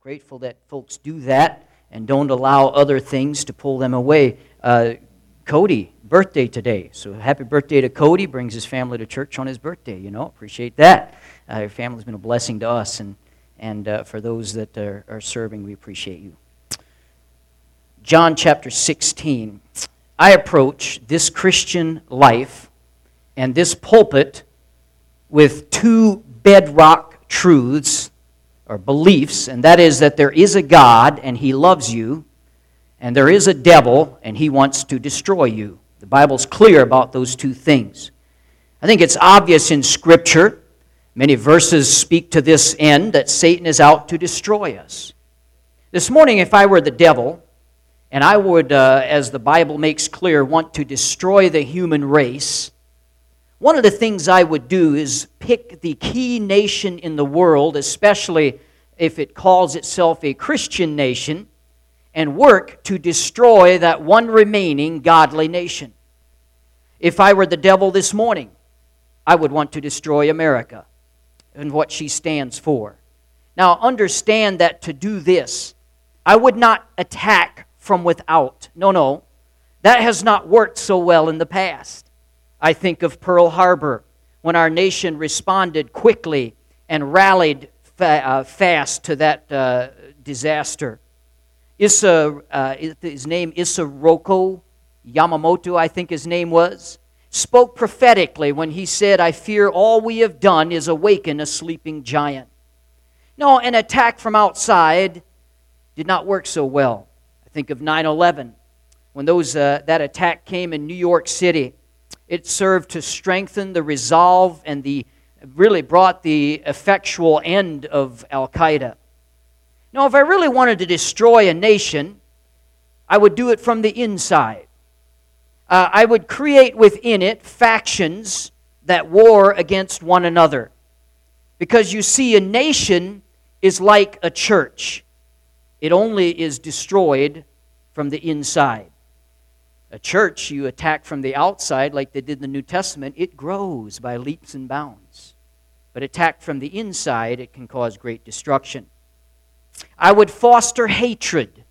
Grateful that folks do that and don't allow other things to pull them away. Uh, Cody, birthday today. So happy birthday to Cody. Brings his family to church on his birthday. You know, appreciate that. Uh, your family's been a blessing to us, and, and uh, for those that are, are serving, we appreciate you. John chapter 16. I approach this Christian life and this pulpit with two bedrock truths or beliefs, and that is that there is a God and He loves you, and there is a devil and He wants to destroy you. The Bible's clear about those two things. I think it's obvious in Scripture. Many verses speak to this end that Satan is out to destroy us. This morning, if I were the devil, and I would, uh, as the Bible makes clear, want to destroy the human race, one of the things I would do is pick the key nation in the world, especially if it calls itself a Christian nation, and work to destroy that one remaining godly nation. If I were the devil this morning, I would want to destroy America and what she stands for. Now, understand that to do this, I would not attack from without. No, no. That has not worked so well in the past. I think of Pearl Harbor when our nation responded quickly and rallied fa- uh, fast to that uh, disaster. Issa, uh, his name Isoroku Yamamoto, I think his name was, spoke prophetically when he said, I fear all we have done is awaken a sleeping giant. No, an attack from outside did not work so well. I think of 9 11. When those, uh, that attack came in New York City, it served to strengthen the resolve and the really brought the effectual end of Al Qaeda. Now, if I really wanted to destroy a nation, I would do it from the inside. Uh, I would create within it factions that war against one another. Because you see, a nation is like a church, it only is destroyed from the inside. A church you attack from the outside, like they did in the New Testament, it grows by leaps and bounds. But attacked from the inside, it can cause great destruction. I would foster hatred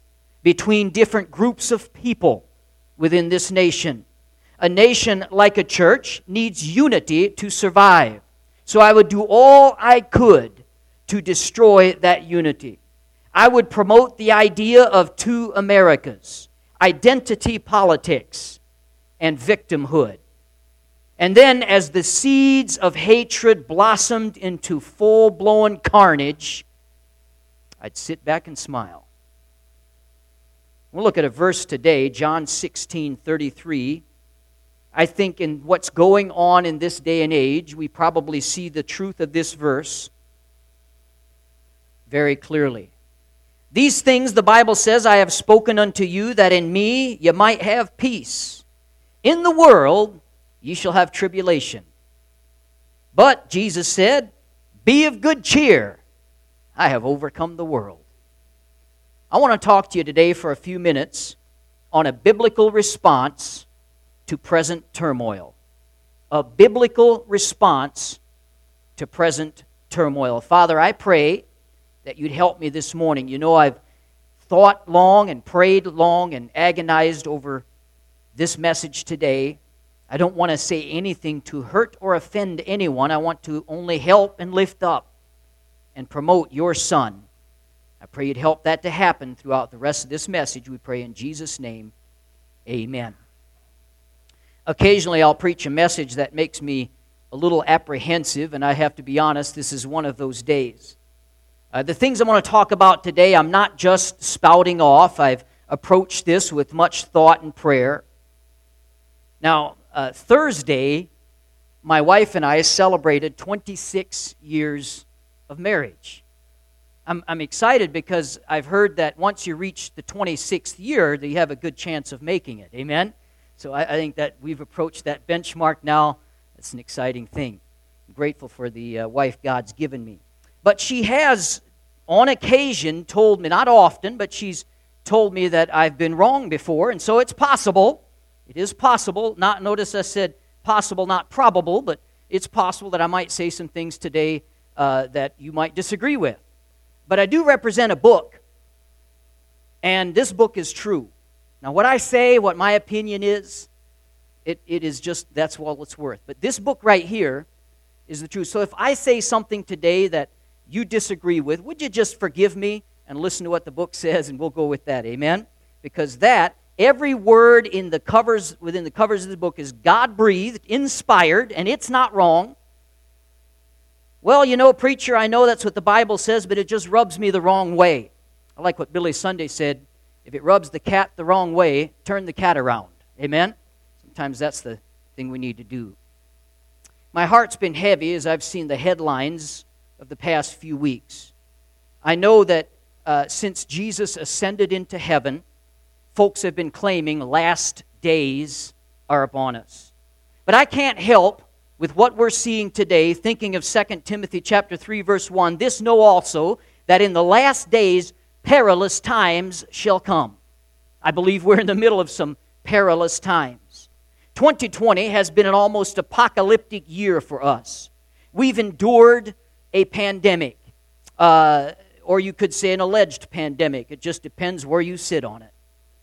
between different groups of people within this nation. A nation like a church needs unity to survive. So I would do all I could to destroy that unity. I would promote the idea of two Americas identity politics and victimhood. And then, as the seeds of hatred blossomed into full blown carnage, I'd sit back and smile. We'll look at a verse today, John 16 33. I think in what's going on in this day and age, we probably see the truth of this verse very clearly. These things, the Bible says, I have spoken unto you, that in me ye might have peace. In the world ye shall have tribulation. But, Jesus said, Be of good cheer. I have overcome the world. I want to talk to you today for a few minutes on a biblical response to present turmoil. A biblical response to present turmoil. Father, I pray that you'd help me this morning. You know, I've thought long and prayed long and agonized over this message today. I don't want to say anything to hurt or offend anyone. I want to only help and lift up and promote your Son. I pray you'd help that to happen throughout the rest of this message. We pray in Jesus' name. Amen. Occasionally, I'll preach a message that makes me a little apprehensive, and I have to be honest, this is one of those days. Uh, the things I want to talk about today, I'm not just spouting off. I've approached this with much thought and prayer. Now, uh, Thursday, my wife and I celebrated 26 years of marriage. I'm, I'm excited because I've heard that once you reach the 26th year, that you have a good chance of making it. Amen? So I, I think that we've approached that benchmark now. It's an exciting thing. I'm grateful for the uh, wife God's given me. But she has on occasion told me, not often, but she's told me that I've been wrong before, and so it's possible. It is possible. Not notice I said possible, not probable, but it's possible that I might say some things today uh, that you might disagree with. but I do represent a book. And this book is true. Now, what I say, what my opinion is, it, it is just that's all it's worth. But this book right here is the truth. So if I say something today that you disagree with, would you just forgive me and listen to what the book says and we'll go with that? Amen? Because that, every word in the covers, within the covers of the book is God breathed, inspired, and it's not wrong. Well, you know, preacher, I know that's what the Bible says, but it just rubs me the wrong way. I like what Billy Sunday said if it rubs the cat the wrong way, turn the cat around. Amen? Sometimes that's the thing we need to do. My heart's been heavy as I've seen the headlines of the past few weeks. I know that uh, since Jesus ascended into heaven, folks have been claiming last days are upon us. But I can't help with what we're seeing today, thinking of 2 Timothy chapter 3 verse 1, this know also that in the last days perilous times shall come. I believe we're in the middle of some perilous times. 2020 has been an almost apocalyptic year for us. We've endured a pandemic, uh, or you could say an alleged pandemic. It just depends where you sit on it.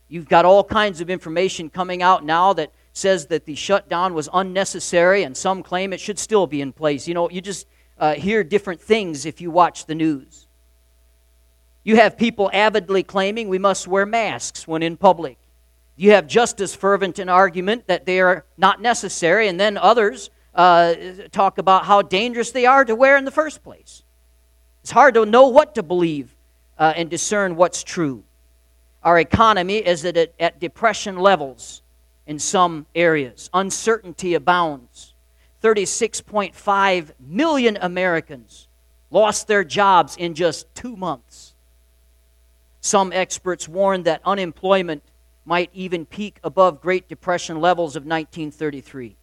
You've got all kinds of information coming out now that says that the shutdown was unnecessary, and some claim it should still be in place. You know, you just uh, hear different things if you watch the news. You have people avidly claiming we must wear masks when in public. You have just as fervent an argument that they are not necessary, and then others uh, talk about how dangerous they are to wear in the first place. It's hard to know what to believe uh, and discern what's true. Our economy is at, at depression levels in some areas. Uncertainty abounds. 36.5 million Americans lost their jobs in just two months. Some experts warn that unemployment might even peak above Great Depression levels of 1933.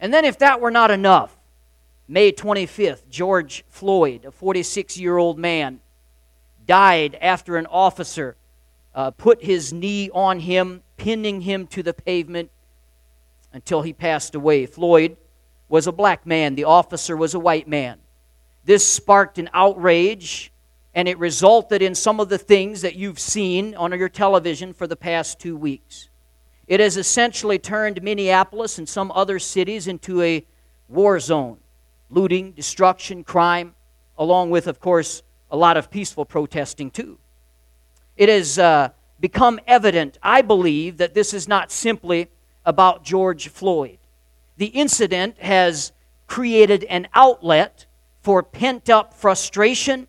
And then, if that were not enough, May 25th, George Floyd, a 46 year old man, died after an officer uh, put his knee on him pinning him to the pavement until he passed away. Floyd was a black man, the officer was a white man. This sparked an outrage, and it resulted in some of the things that you've seen on your television for the past two weeks. It has essentially turned Minneapolis and some other cities into a war zone looting, destruction, crime, along with, of course, a lot of peaceful protesting, too. It has uh, become evident, I believe, that this is not simply about George Floyd. The incident has created an outlet for pent up frustration,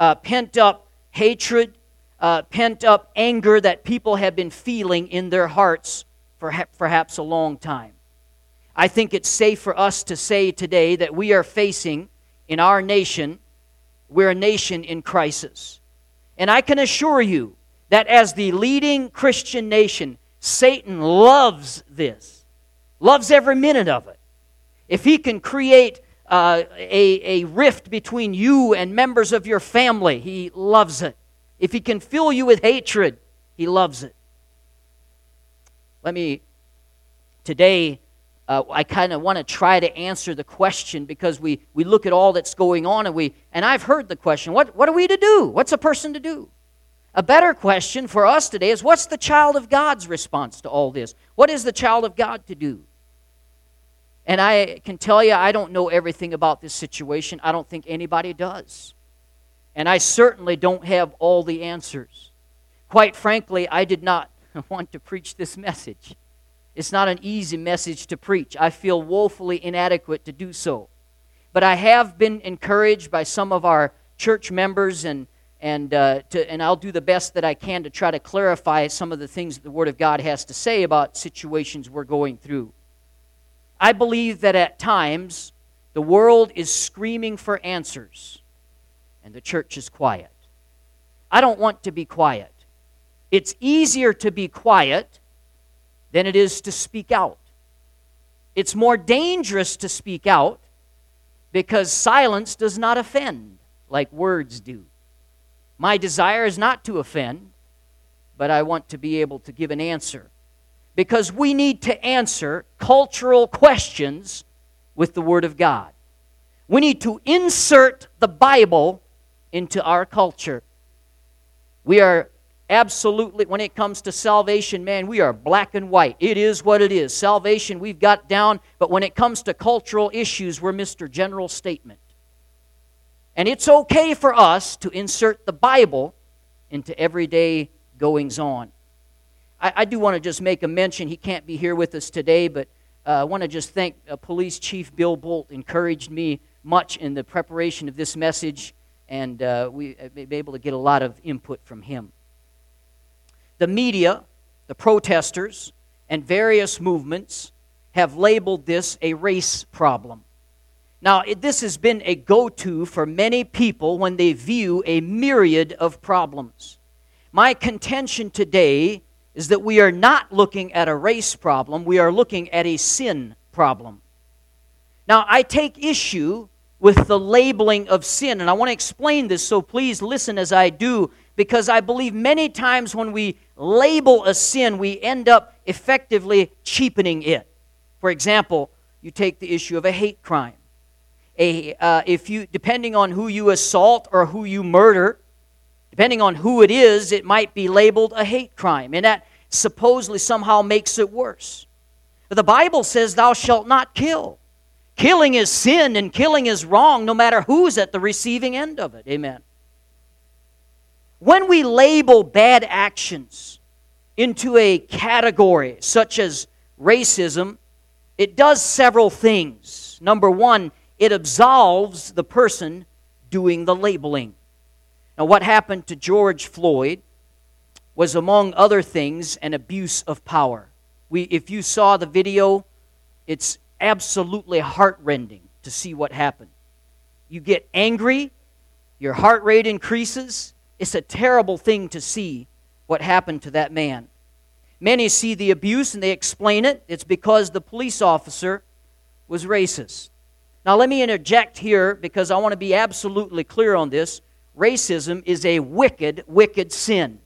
uh, pent up hatred, uh, pent up anger that people have been feeling in their hearts for ha- perhaps a long time. I think it's safe for us to say today that we are facing in our nation, we're a nation in crisis. And I can assure you that as the leading Christian nation, Satan loves this, loves every minute of it. If he can create uh, a, a rift between you and members of your family, he loves it. If he can fill you with hatred, he loves it. Let me, today, uh, I kind of want to try to answer the question because we, we look at all that's going on and we, and I've heard the question, what, what are we to do? What's a person to do? A better question for us today is what's the child of God's response to all this? What is the child of God to do? And I can tell you, I don't know everything about this situation. I don't think anybody does. And I certainly don't have all the answers. Quite frankly, I did not want to preach this message. It's not an easy message to preach. I feel woefully inadequate to do so. But I have been encouraged by some of our church members and and, uh, to, and I'll do the best that I can to try to clarify some of the things that the Word of God has to say about situations we're going through. I believe that at times the world is screaming for answers and the church is quiet. I don't want to be quiet. It's easier to be quiet than it is to speak out. It's more dangerous to speak out because silence does not offend like words do. My desire is not to offend, but I want to be able to give an answer. Because we need to answer cultural questions with the Word of God. We need to insert the Bible into our culture. We are absolutely, when it comes to salvation, man, we are black and white. It is what it is. Salvation we've got down, but when it comes to cultural issues, we're Mr. General Statement. And it's okay for us to insert the Bible into everyday goings on. I, I do want to just make a mention. He can't be here with us today, but uh, I want to just thank uh, Police Chief Bill Bolt. Encouraged me much in the preparation of this message, and uh, we uh, be able to get a lot of input from him. The media, the protesters, and various movements have labeled this a race problem. Now, it, this has been a go to for many people when they view a myriad of problems. My contention today is that we are not looking at a race problem, we are looking at a sin problem. Now, I take issue with the labeling of sin, and I want to explain this, so please listen as I do, because I believe many times when we label a sin, we end up effectively cheapening it. For example, you take the issue of a hate crime. A, uh, if you, depending on who you assault or who you murder, Depending on who it is, it might be labeled a hate crime, and that supposedly somehow makes it worse. But the Bible says, Thou shalt not kill. Killing is sin, and killing is wrong, no matter who's at the receiving end of it. Amen. When we label bad actions into a category such as racism, it does several things. Number one, it absolves the person doing the labeling. Now, what happened to George Floyd was, among other things, an abuse of power. We, if you saw the video, it's absolutely heartrending to see what happened. You get angry, your heart rate increases. It's a terrible thing to see what happened to that man. Many see the abuse and they explain it. It's because the police officer was racist. Now, let me interject here because I want to be absolutely clear on this racism is a wicked, wicked sin.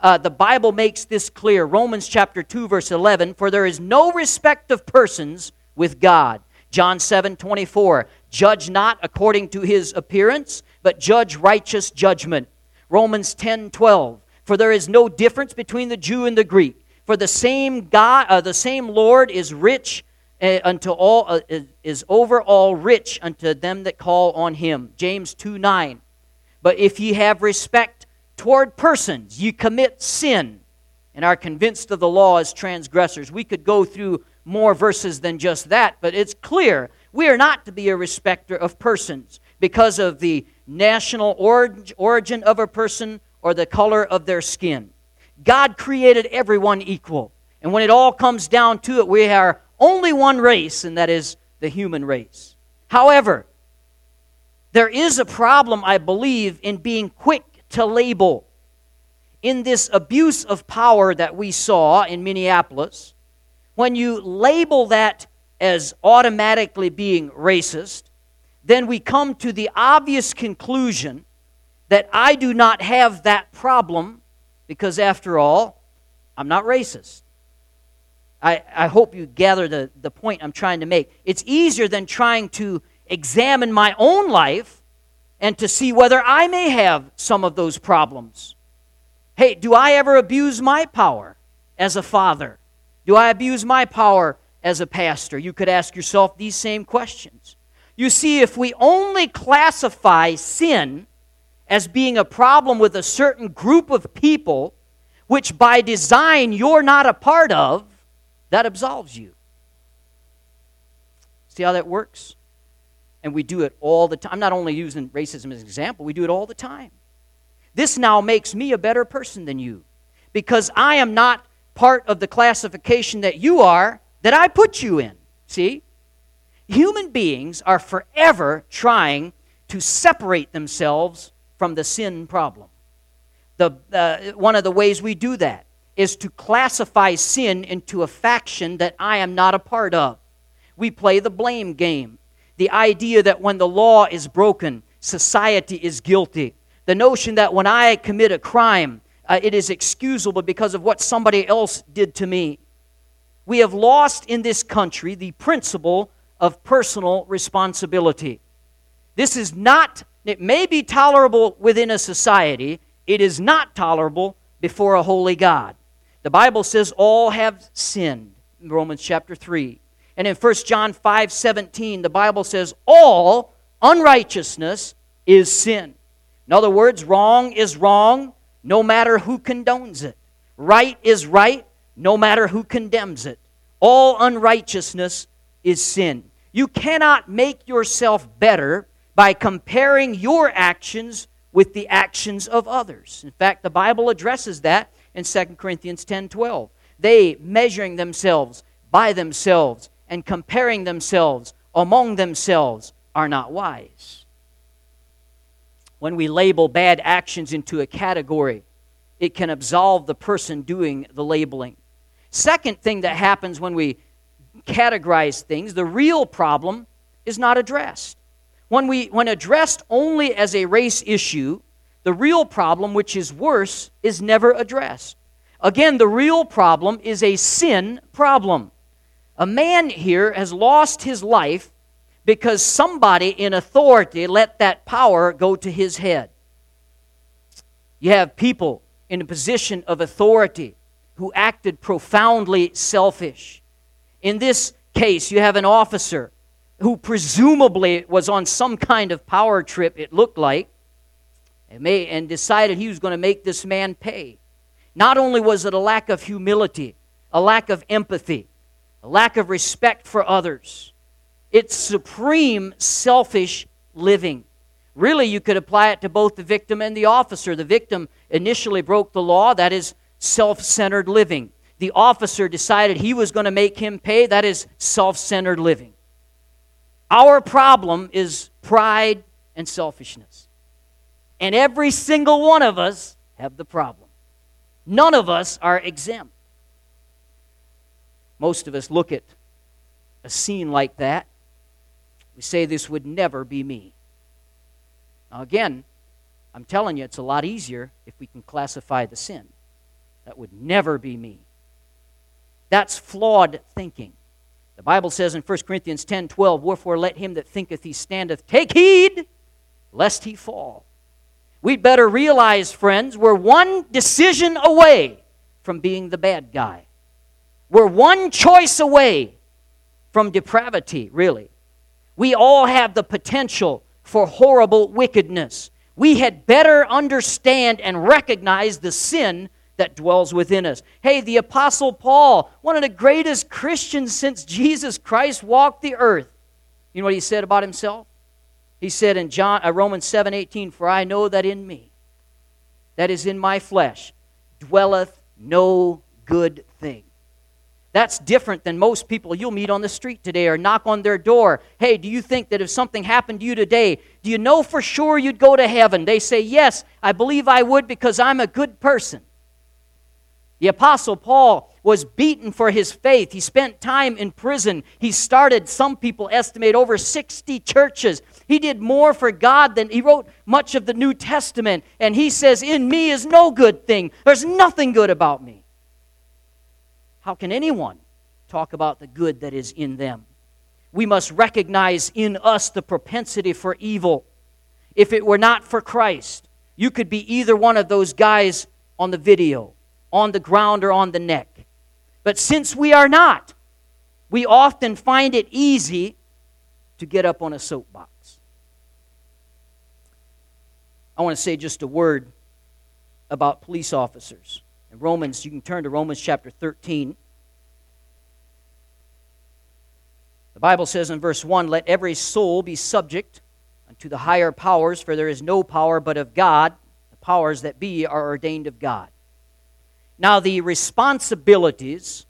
Uh, the Bible makes this clear. Romans chapter 2, verse 11 For there is no respect of persons with God. John 7, 24 Judge not according to his appearance, but judge righteous judgment. Romans 10, 12 For there is no difference between the Jew and the Greek. For the same God, uh, the same Lord is rich uh, unto all, uh, is over all rich unto them that call on him. James 2, 9 but if ye have respect toward persons, ye commit sin and are convinced of the law as transgressors. We could go through more verses than just that, but it's clear we are not to be a respecter of persons because of the national origin of a person or the color of their skin. God created everyone equal. And when it all comes down to it, we are only one race, and that is the human race. However, there is a problem, I believe, in being quick to label. In this abuse of power that we saw in Minneapolis, when you label that as automatically being racist, then we come to the obvious conclusion that I do not have that problem because, after all, I'm not racist. I, I hope you gather the, the point I'm trying to make. It's easier than trying to examine my own life and to see whether I may have some of those problems. Hey, do I ever abuse my power as a father? Do I abuse my power as a pastor? You could ask yourself these same questions. You see, if we only classify sin as being a problem with a certain group of people, which by design you're not a part of, that absolves you. See how that works? And we do it all the time. I'm not only using racism as an example, we do it all the time. This now makes me a better person than you because I am not part of the classification that you are that I put you in. See? Human beings are forever trying to separate themselves from the sin problem. The, uh, one of the ways we do that is to classify sin into a faction that I am not a part of. We play the blame game the idea that when the law is broken, society is guilty. The notion that when I commit a crime, uh, it is excusable because of what somebody else did to me. We have lost in this country the principle of personal responsibility. This is not It may be tolerable within a society, it is not tolerable before a holy God. The Bible says all have sinned, Romans chapter 3. And in 1 John 5 17, the Bible says all unrighteousness is sin. In other words, wrong is wrong no matter who condones it. Right is right no matter who condemns it. All unrighteousness is sin. You cannot make yourself better by comparing your actions with the actions of others. In fact, the Bible addresses that in 2 Corinthians 10 12. They measuring themselves by themselves and comparing themselves among themselves are not wise. When we label bad actions into a category, it can absolve the person doing the labeling. Second thing that happens when we categorize things, the real problem is not addressed. When, we, when addressed only as a race issue, the real problem, which is worse, is never addressed. Again, the real problem is a sin problem. A man here has lost his life because somebody in authority let that power go to his head. You have people in a position of authority who acted profoundly selfish. In this case, you have an officer who presumably was on some kind of power trip, it looked like, and, may, and decided he was going to make this man pay. Not only was it a lack of humility, a lack of empathy, a lack of respect for others, it's supreme selfish living. Really, you could apply it to both the victim and the officer. The victim initially broke the law, that is self centered living the officer decided he was going to make him pay, that is self centered living. Our problem is pride and selfishness. And every single one of us have the problem. None of us are exempt. Most of us look at a scene like that. We say, This would never be me. Now, again, I'm telling you, it's a lot easier if we can classify the sin. That would never be me. That's flawed thinking. The Bible says in 1 Corinthians 10 12, Wherefore let him that thinketh he standeth take heed lest he fall. We'd better realize, friends, we're one decision away from being the bad guy. We're one choice away from depravity, really. We all have the potential for horrible wickedness. We had better understand and recognize the sin that dwells within us. Hey, the Apostle Paul, one of the greatest Christians since Jesus Christ walked the earth. You know what he said about himself? He said in John, uh, Romans 7 18, For I know that in me, that is in my flesh, dwelleth no good thing. That's different than most people you'll meet on the street today or knock on their door. Hey, do you think that if something happened to you today, do you know for sure you'd go to heaven? They say, Yes, I believe I would because I'm a good person. The Apostle Paul was beaten for his faith. He spent time in prison. He started, some people estimate, over 60 churches. He did more for God than he wrote much of the New Testament. And he says, In me is no good thing. There's nothing good about me. How can anyone talk about the good that is in them? We must recognize in us the propensity for evil. If it were not for Christ, you could be either one of those guys on the video on the ground or on the neck. But since we are not, we often find it easy to get up on a soapbox. I want to say just a word about police officers. In Romans, you can turn to Romans chapter 13. The Bible says in verse 1 Let every soul be subject unto the higher powers, for there is no power but of God. The powers that be are ordained of God. Now, the responsibilities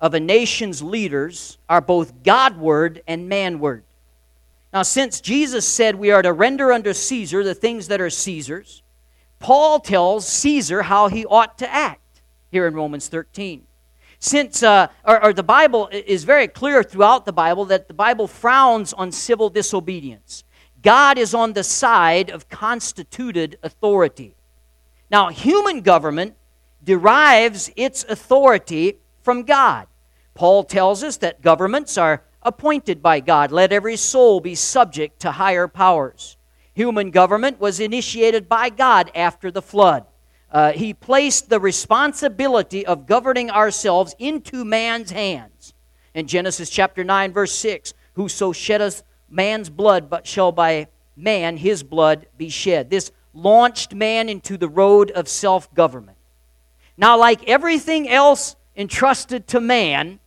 of a nation's leaders are both Godward and manward. Now, since Jesus said we are to render unto Caesar the things that are Caesar's, Paul tells Caesar how he ought to act here in Romans 13. Since, uh, or, or the Bible is very clear throughout the Bible that the Bible frowns on civil disobedience. God is on the side of constituted authority. Now, human government derives its authority from God. Paul tells us that governments are appointed by God. Let every soul be subject to higher powers. Human government was initiated by God after the flood. Uh, he placed the responsibility of governing ourselves into man's hands. In Genesis chapter 9, verse 6, whoso sheddeth man's blood, but shall by man his blood be shed. This launched man into the road of self government. Now, like everything else entrusted to man,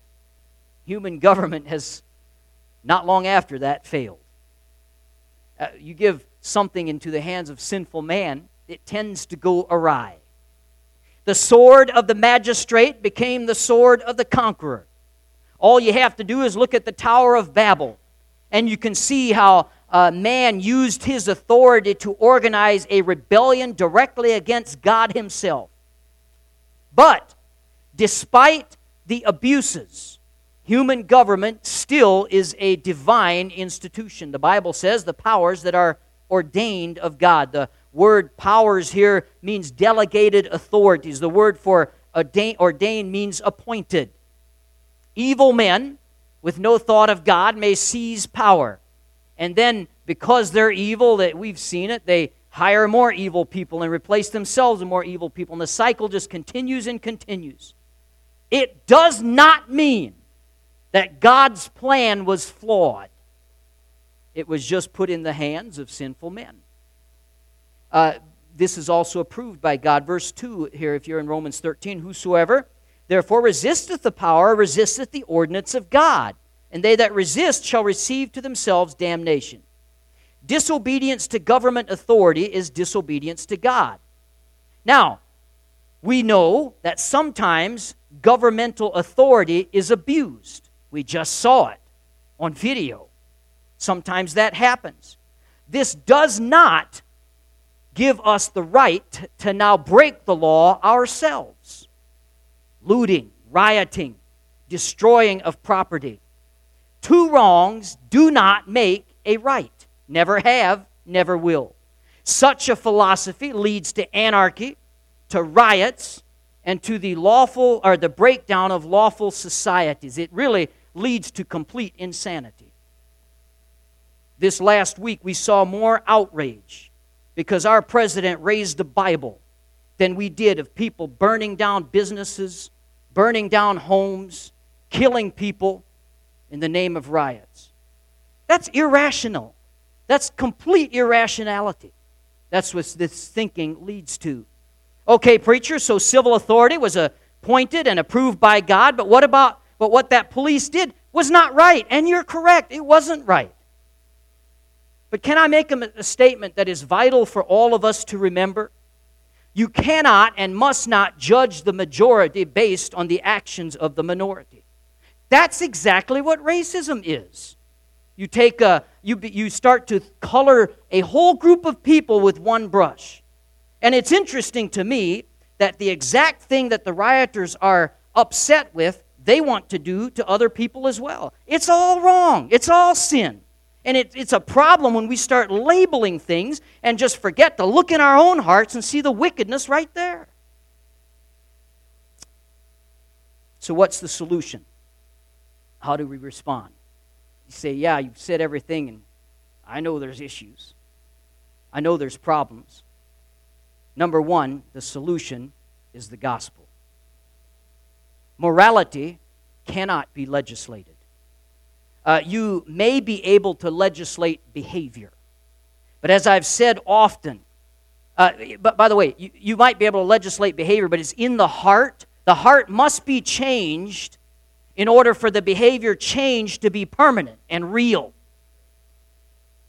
human government has not long after that failed. Uh, you give something into the hands of sinful man, it tends to go awry. The sword of the magistrate became the sword of the conqueror. All you have to do is look at the Tower of Babel, and you can see how man used his authority to organize a rebellion directly against God Himself. But despite the abuses, human government still is a divine institution. The Bible says the powers that are ordained of God. The word powers here means delegated authorities. The word for ordained means appointed. Evil men with no thought of God may seize power. And then, because they're evil, that we've seen it, they hire more evil people and replace themselves with more evil people. And the cycle just continues and continues. It does not mean that God's plan was flawed, it was just put in the hands of sinful men. Uh, this is also approved by God. Verse 2 here, if you're in Romans 13, whosoever therefore resisteth the power, resisteth the ordinance of God, and they that resist shall receive to themselves damnation. Disobedience to government authority is disobedience to God. Now, we know that sometimes governmental authority is abused. We just saw it on video. Sometimes that happens. This does not give us the right to now break the law ourselves. Looting, rioting, destroying of property. Two wrongs do not make a right. Never have, never will. Such a philosophy leads to anarchy, to riots, and to the lawful or the breakdown of lawful societies. It really leads to complete insanity. This last week we saw more outrage because our president raised the Bible than we did of people burning down businesses, burning down homes, killing people in the name of riots. That's irrational. That's complete irrationality. That's what this thinking leads to. Okay, preacher, so civil authority was appointed and approved by God, but what about but what that police did was not right? And you're correct, it wasn't right. But can I make a, a statement that is vital for all of us to remember? You cannot and must not judge the majority based on the actions of the minority. That's exactly what racism is. You take a you you start to color a whole group of people with one brush. And it's interesting to me that the exact thing that the rioters are upset with, they want to do to other people as well. It's all wrong. It's all sin. And it, it's a problem when we start labeling things and just forget to look in our own hearts and see the wickedness right there. So, what's the solution? How do we respond? You say, Yeah, you've said everything, and I know there's issues. I know there's problems. Number one, the solution is the gospel. Morality cannot be legislated. Uh, you may be able to legislate behavior. But as I've said often, uh, but by the way, you, you might be able to legislate behavior, but it's in the heart. The heart must be changed in order for the behavior change to be permanent and real.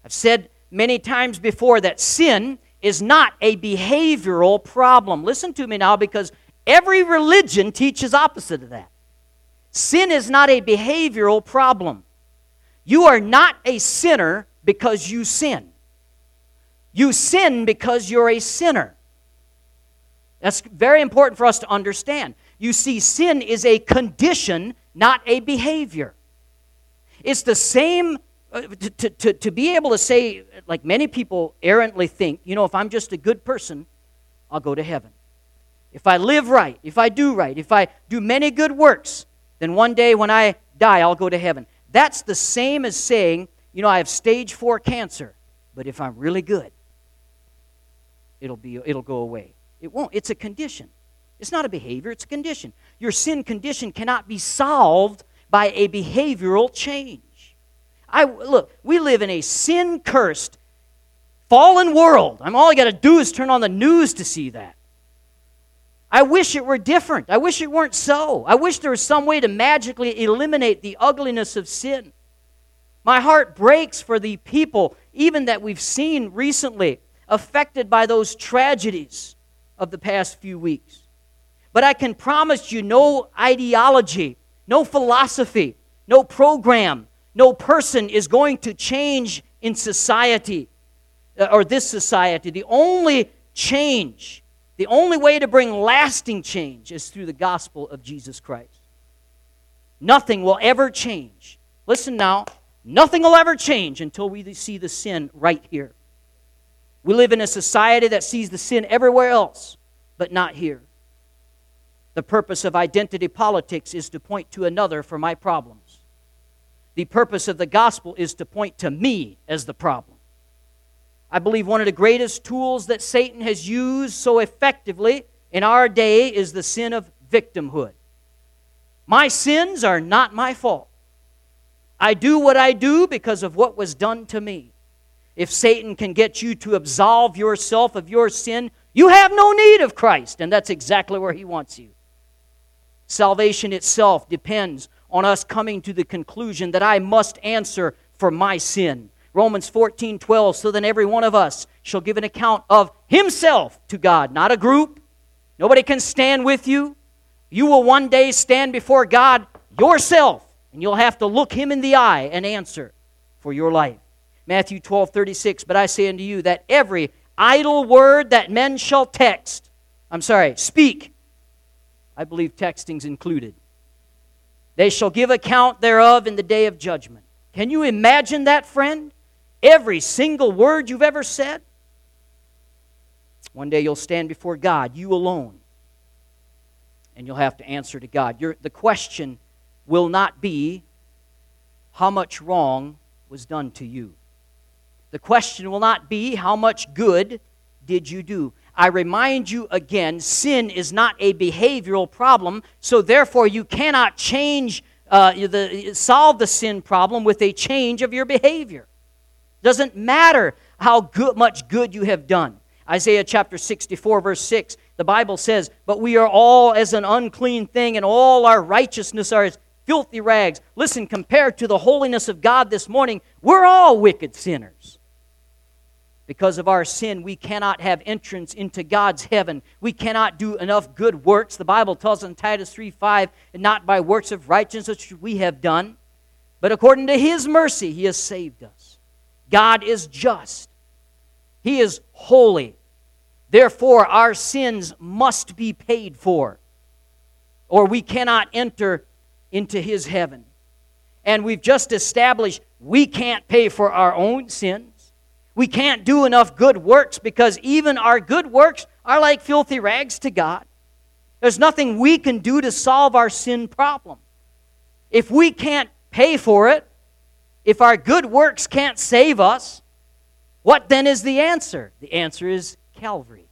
I've said many times before that sin is not a behavioral problem. Listen to me now because every religion teaches opposite of that. Sin is not a behavioral problem. You are not a sinner because you sin. You sin because you're a sinner. That's very important for us to understand. You see, sin is a condition, not a behavior. It's the same uh, to, to, to be able to say, like many people errantly think, you know, if I'm just a good person, I'll go to heaven. If I live right, if I do right, if I do many good works, then one day when I die, I'll go to heaven. That's the same as saying, you know, I have stage four cancer. But if I'm really good, it'll, be, it'll go away. It won't. It's a condition. It's not a behavior, it's a condition. Your sin condition cannot be solved by a behavioral change. I look, we live in a sin-cursed, fallen world. I'm all I got to do is turn on the news to see that. I wish it were different. I wish it weren't so. I wish there was some way to magically eliminate the ugliness of sin. My heart breaks for the people, even that we've seen recently, affected by those tragedies of the past few weeks. But I can promise you no ideology, no philosophy, no program, no person is going to change in society uh, or this society. The only change, the only way to bring lasting change is through the gospel of Jesus Christ. Nothing will ever change. Listen now, nothing will ever change until we see the sin right here. We live in a society that sees the sin everywhere else, but not here. The purpose of identity politics is to point to another for my problems. The purpose of the gospel is to point to me as the problem. I believe one of the greatest tools that Satan has used so effectively in our day is the sin of victimhood. My sins are not my fault. I do what I do because of what was done to me. If Satan can get you to absolve yourself of your sin, you have no need of Christ, and that's exactly where he wants you. Salvation itself depends on us coming to the conclusion that I must answer for my sin. Romans 14 12, so then every one of us shall give an account of himself to God, not a group. Nobody can stand with you. You will one day stand before God yourself, and you'll have to look him in the eye and answer for your life. Matthew 12 36, but I say unto you that every idle word that men shall text, I'm sorry, speak, I believe texting's included. They shall give account thereof in the day of judgment. Can you imagine that, friend? Every single word you've ever said? One day you'll stand before God, you alone, and you'll have to answer to God. The question will not be how much wrong was done to you. The question will not be how much good did you do. I remind you again sin is not a behavioral problem, so therefore you cannot change, uh, the, solve the sin problem with a change of your behavior. Doesn't matter how good, much good you have done. Isaiah chapter 64, verse 6, the Bible says, But we are all as an unclean thing, and all our righteousness are as filthy rags. Listen, compared to the holiness of God this morning, we're all wicked sinners. Because of our sin, we cannot have entrance into God's heaven. We cannot do enough good works. The Bible tells us in Titus 3 5, and not by works of righteousness which we have done, but according to His mercy, He has saved us. God is just, He is holy. Therefore, our sins must be paid for, or we cannot enter into His heaven. And we've just established we can't pay for our own sins. We can't do enough good works because even our good works are like filthy rags to God. There's nothing we can do to solve our sin problem. If we can't pay for it, if our good works can't save us, what then is the answer? The answer is Calvary.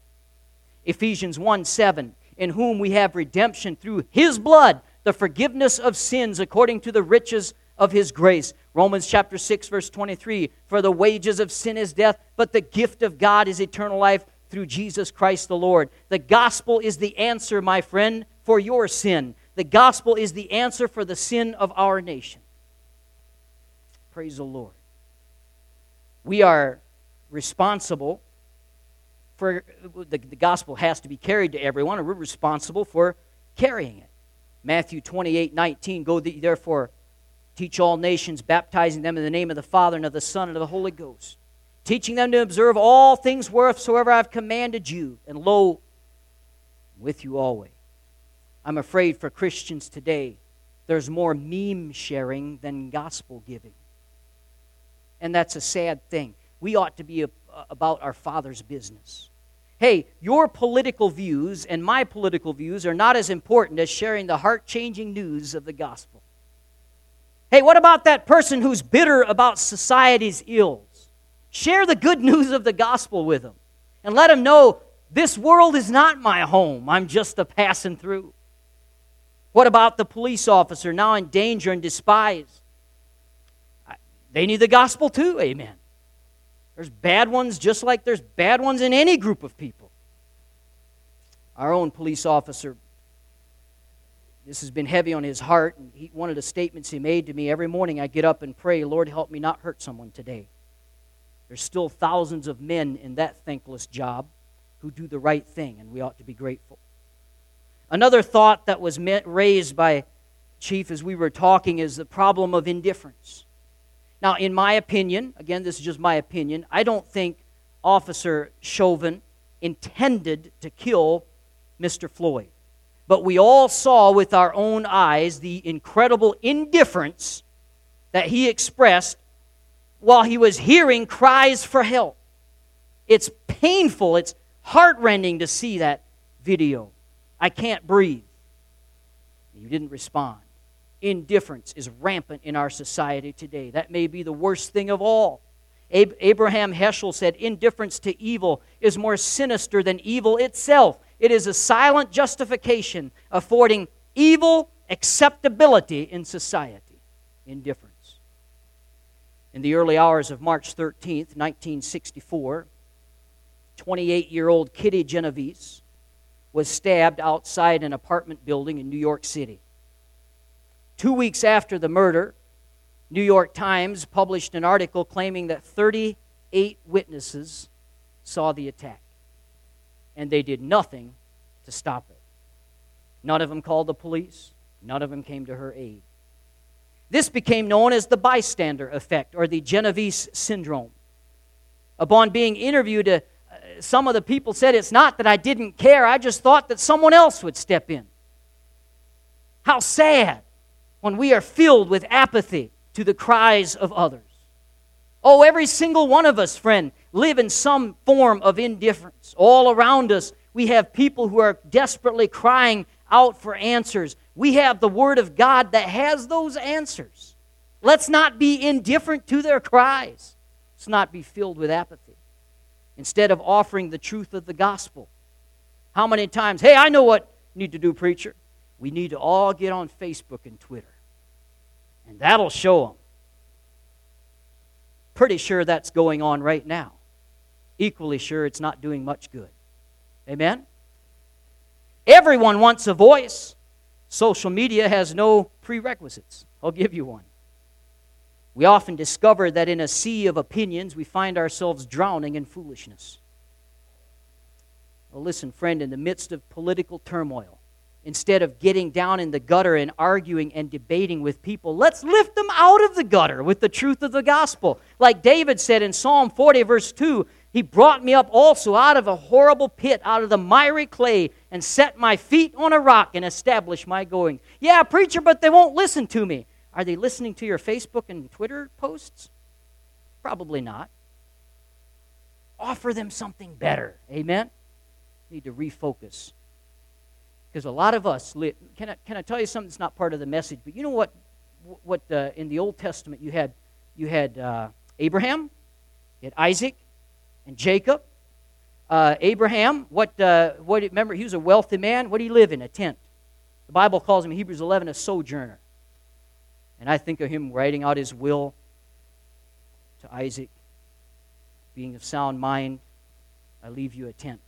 Ephesians 1 7, in whom we have redemption through his blood, the forgiveness of sins according to the riches of his grace. Romans chapter 6 verse 23, for the wages of sin is death, but the gift of God is eternal life through Jesus Christ the Lord. The gospel is the answer, my friend, for your sin. The gospel is the answer for the sin of our nation. Praise the Lord. We are responsible for the, the gospel has to be carried to everyone, and we're responsible for carrying it. Matthew 28 19, go therefore Teach all nations, baptizing them in the name of the Father and of the Son and of the Holy Ghost, teaching them to observe all things whatsoever I've commanded you. And lo, with you always. I'm afraid for Christians today, there's more meme sharing than gospel giving. And that's a sad thing. We ought to be about our Father's business. Hey, your political views and my political views are not as important as sharing the heart changing news of the gospel. Hey, what about that person who's bitter about society's ills? Share the good news of the gospel with them and let them know this world is not my home. I'm just a passing through. What about the police officer now in danger and despised? They need the gospel too, amen. There's bad ones just like there's bad ones in any group of people. Our own police officer, this has been heavy on his heart. And he, one of the statements he made to me every morning I get up and pray, Lord, help me not hurt someone today. There's still thousands of men in that thankless job who do the right thing, and we ought to be grateful. Another thought that was raised by Chief as we were talking is the problem of indifference. Now, in my opinion, again, this is just my opinion, I don't think Officer Chauvin intended to kill Mr. Floyd. But we all saw with our own eyes the incredible indifference that he expressed while he was hearing cries for help. It's painful, it's heartrending to see that video. I can't breathe. You didn't respond. Indifference is rampant in our society today. That may be the worst thing of all. Abraham Heschel said, Indifference to evil is more sinister than evil itself. It is a silent justification affording evil acceptability in society. Indifference. In the early hours of March 13th, 1964, 28 year old Kitty Genovese was stabbed outside an apartment building in New York City. Two weeks after the murder, New York Times published an article claiming that 38 witnesses saw the attack, and they did nothing to stop it. None of them called the police, none of them came to her aid. This became known as the bystander effect or the Genovese syndrome. Upon being interviewed, uh, some of the people said, It's not that I didn't care, I just thought that someone else would step in. How sad when we are filled with apathy to the cries of others. Oh, every single one of us, friend, live in some form of indifference. All around us, we have people who are desperately crying out for answers. We have the Word of God that has those answers. Let's not be indifferent to their cries. Let's not be filled with apathy. Instead of offering the truth of the gospel. How many times, hey, I know what you need to do, preacher. We need to all get on Facebook and Twitter. And that'll show them. Pretty sure that's going on right now. Equally sure it's not doing much good. Amen? Everyone wants a voice. Social media has no prerequisites. I'll give you one. We often discover that in a sea of opinions, we find ourselves drowning in foolishness. Well, listen, friend, in the midst of political turmoil, instead of getting down in the gutter and arguing and debating with people, let's lift them out of the gutter with the truth of the gospel. Like David said in Psalm 40, verse 2 he brought me up also out of a horrible pit, out of the miry clay, and set my feet on a rock and established my going. Yeah, preacher, but they won't listen to me. Are they listening to your Facebook and Twitter posts? Probably not. Offer them something better. Amen? Need to refocus. Because a lot of us, can I, can I tell you something that's not part of the message? But you know what? What uh, in the Old Testament you had, you had uh, Abraham, you had Isaac, and Jacob. Uh, Abraham, what, uh, what, remember, he was a wealthy man. What did he live in? A tent. The Bible calls him, Hebrews 11, a sojourner. And I think of him writing out his will to Isaac, being of sound mind, I leave you a tent.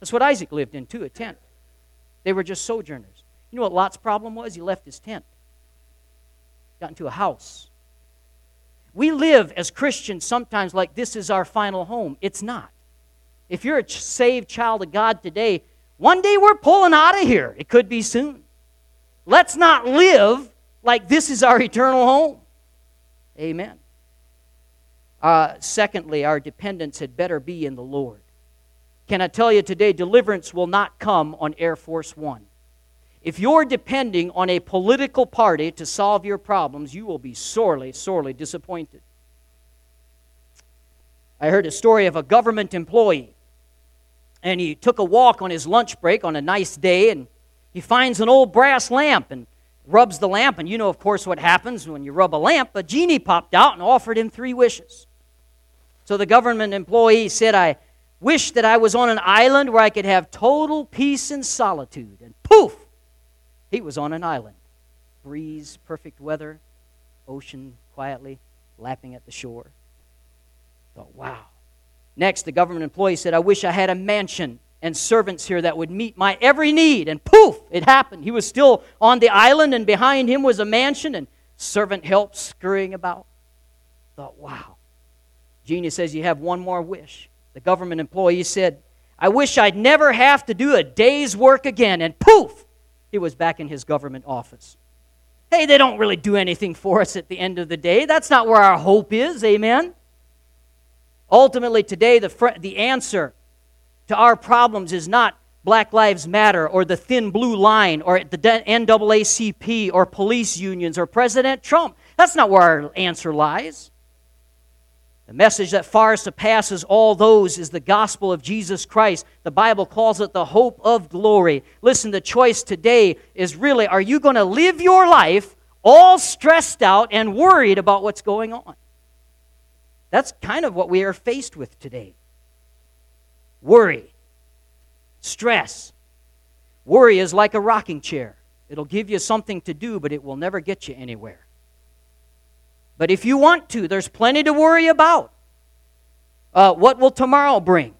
That's what Isaac lived in, too, a tent. They were just sojourners. You know what Lot's problem was? He left his tent, got into a house. We live as Christians sometimes like this is our final home. It's not. If you're a saved child of God today, one day we're pulling out of here. It could be soon. Let's not live like this is our eternal home. Amen. Uh, secondly, our dependence had better be in the Lord. Can I tell you today, deliverance will not come on Air Force One. If you're depending on a political party to solve your problems, you will be sorely, sorely disappointed. I heard a story of a government employee, and he took a walk on his lunch break on a nice day, and he finds an old brass lamp and rubs the lamp. And you know, of course, what happens when you rub a lamp. A genie popped out and offered him three wishes. So the government employee said, I wish that I was on an island where I could have total peace and solitude. And poof, he was on an island. Breeze, perfect weather, ocean quietly lapping at the shore. Thought, wow. Next, the government employee said, I wish I had a mansion and servants here that would meet my every need. And poof, it happened. He was still on the island, and behind him was a mansion and servant help scurrying about. Thought, wow. Genius says, You have one more wish. The government employee said, I wish I'd never have to do a day's work again. And poof, he was back in his government office. Hey, they don't really do anything for us at the end of the day. That's not where our hope is. Amen? Ultimately, today, the, fr- the answer to our problems is not Black Lives Matter or the thin blue line or the NAACP or police unions or President Trump. That's not where our answer lies. The message that far surpasses all those is the gospel of Jesus Christ. The Bible calls it the hope of glory. Listen, the choice today is really are you going to live your life all stressed out and worried about what's going on? That's kind of what we are faced with today. Worry, stress. Worry is like a rocking chair. It'll give you something to do, but it will never get you anywhere. But if you want to, there's plenty to worry about. Uh, what will tomorrow bring?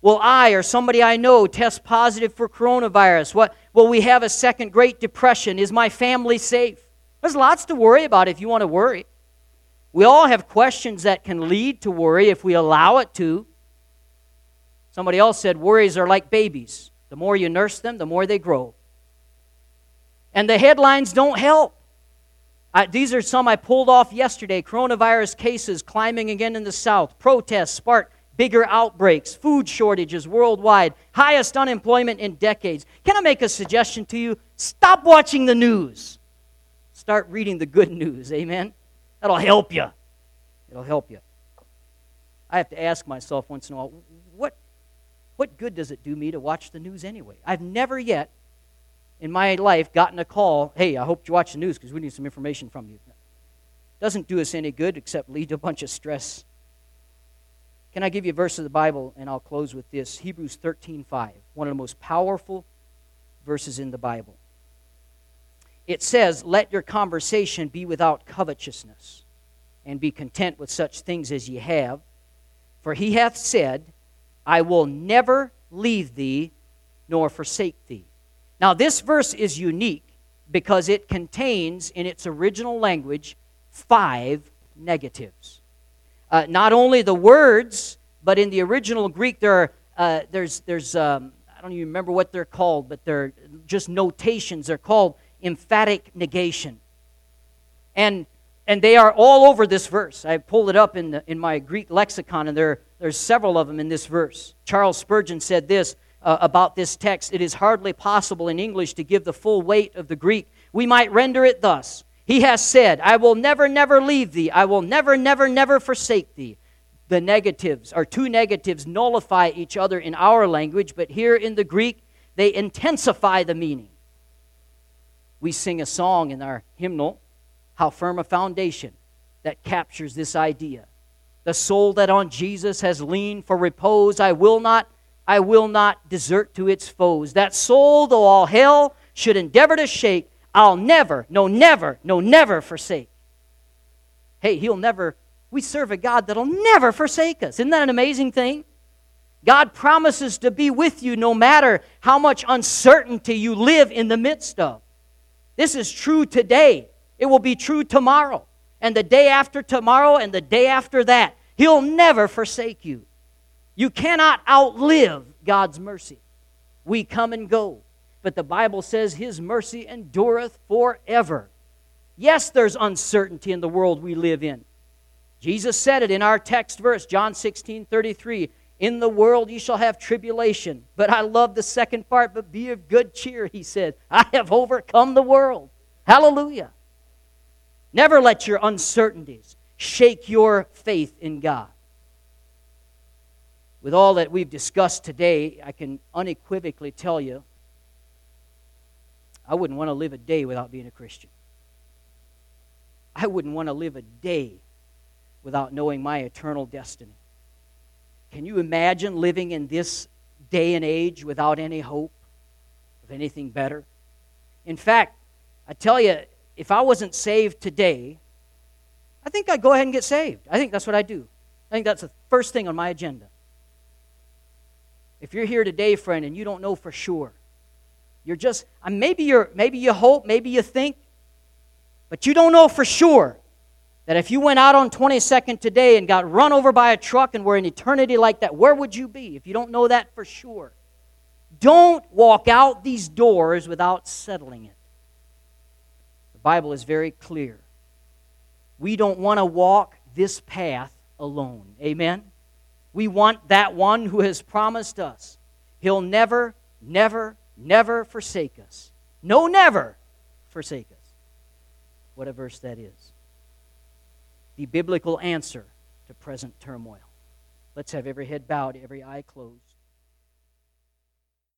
Will I or somebody I know test positive for coronavirus? What, will we have a second Great Depression? Is my family safe? There's lots to worry about if you want to worry. We all have questions that can lead to worry if we allow it to. Somebody else said worries are like babies. The more you nurse them, the more they grow. And the headlines don't help. I, these are some I pulled off yesterday. Coronavirus cases climbing again in the South. Protests spark bigger outbreaks. Food shortages worldwide. Highest unemployment in decades. Can I make a suggestion to you? Stop watching the news. Start reading the good news. Amen? That'll help you. It'll help you. I have to ask myself once in a while, what, what good does it do me to watch the news anyway? I've never yet in my life gotten a call, hey, I hope you watch the news because we need some information from you. Doesn't do us any good except lead to a bunch of stress. Can I give you a verse of the Bible and I'll close with this? Hebrews 13:5, one of the most powerful verses in the Bible. It says, "Let your conversation be without covetousness, and be content with such things as ye have, for he hath said, I will never leave thee nor forsake thee." Now, this verse is unique because it contains, in its original language, five negatives. Uh, not only the words, but in the original Greek, there are, uh, there's, there's um, I don't even remember what they're called, but they're just notations. They're called emphatic negation. And, and they are all over this verse. I pulled it up in, the, in my Greek lexicon, and there, there's several of them in this verse. Charles Spurgeon said this uh, about this text, it is hardly possible in English to give the full weight of the Greek. We might render it thus He has said, I will never, never leave thee. I will never, never, never forsake thee. The negatives, or two negatives, nullify each other in our language, but here in the Greek, they intensify the meaning. We sing a song in our hymnal, How Firm a Foundation, that captures this idea. The soul that on Jesus has leaned for repose, I will not I will not desert to its foes. That soul, though all hell should endeavor to shake, I'll never, no, never, no, never forsake. Hey, He'll never, we serve a God that'll never forsake us. Isn't that an amazing thing? God promises to be with you no matter how much uncertainty you live in the midst of. This is true today. It will be true tomorrow, and the day after tomorrow, and the day after that. He'll never forsake you. You cannot outlive God's mercy. We come and go, but the Bible says His mercy endureth forever. Yes, there's uncertainty in the world we live in. Jesus said it in our text verse, John 16 33. In the world you shall have tribulation. But I love the second part, but be of good cheer, he said. I have overcome the world. Hallelujah. Never let your uncertainties shake your faith in God. With all that we've discussed today, I can unequivocally tell you I wouldn't want to live a day without being a Christian. I wouldn't want to live a day without knowing my eternal destiny. Can you imagine living in this day and age without any hope of anything better? In fact, I tell you, if I wasn't saved today, I think I'd go ahead and get saved. I think that's what I do. I think that's the first thing on my agenda. If you're here today, friend, and you don't know for sure, you're just maybe you're maybe you hope, maybe you think, but you don't know for sure that if you went out on 22nd today and got run over by a truck and were in eternity like that, where would you be if you don't know that for sure? Don't walk out these doors without settling it. The Bible is very clear. We don't want to walk this path alone. Amen? We want that one who has promised us. He'll never, never, never forsake us. No, never forsake us. What a verse that is. The biblical answer to present turmoil. Let's have every head bowed, every eye closed.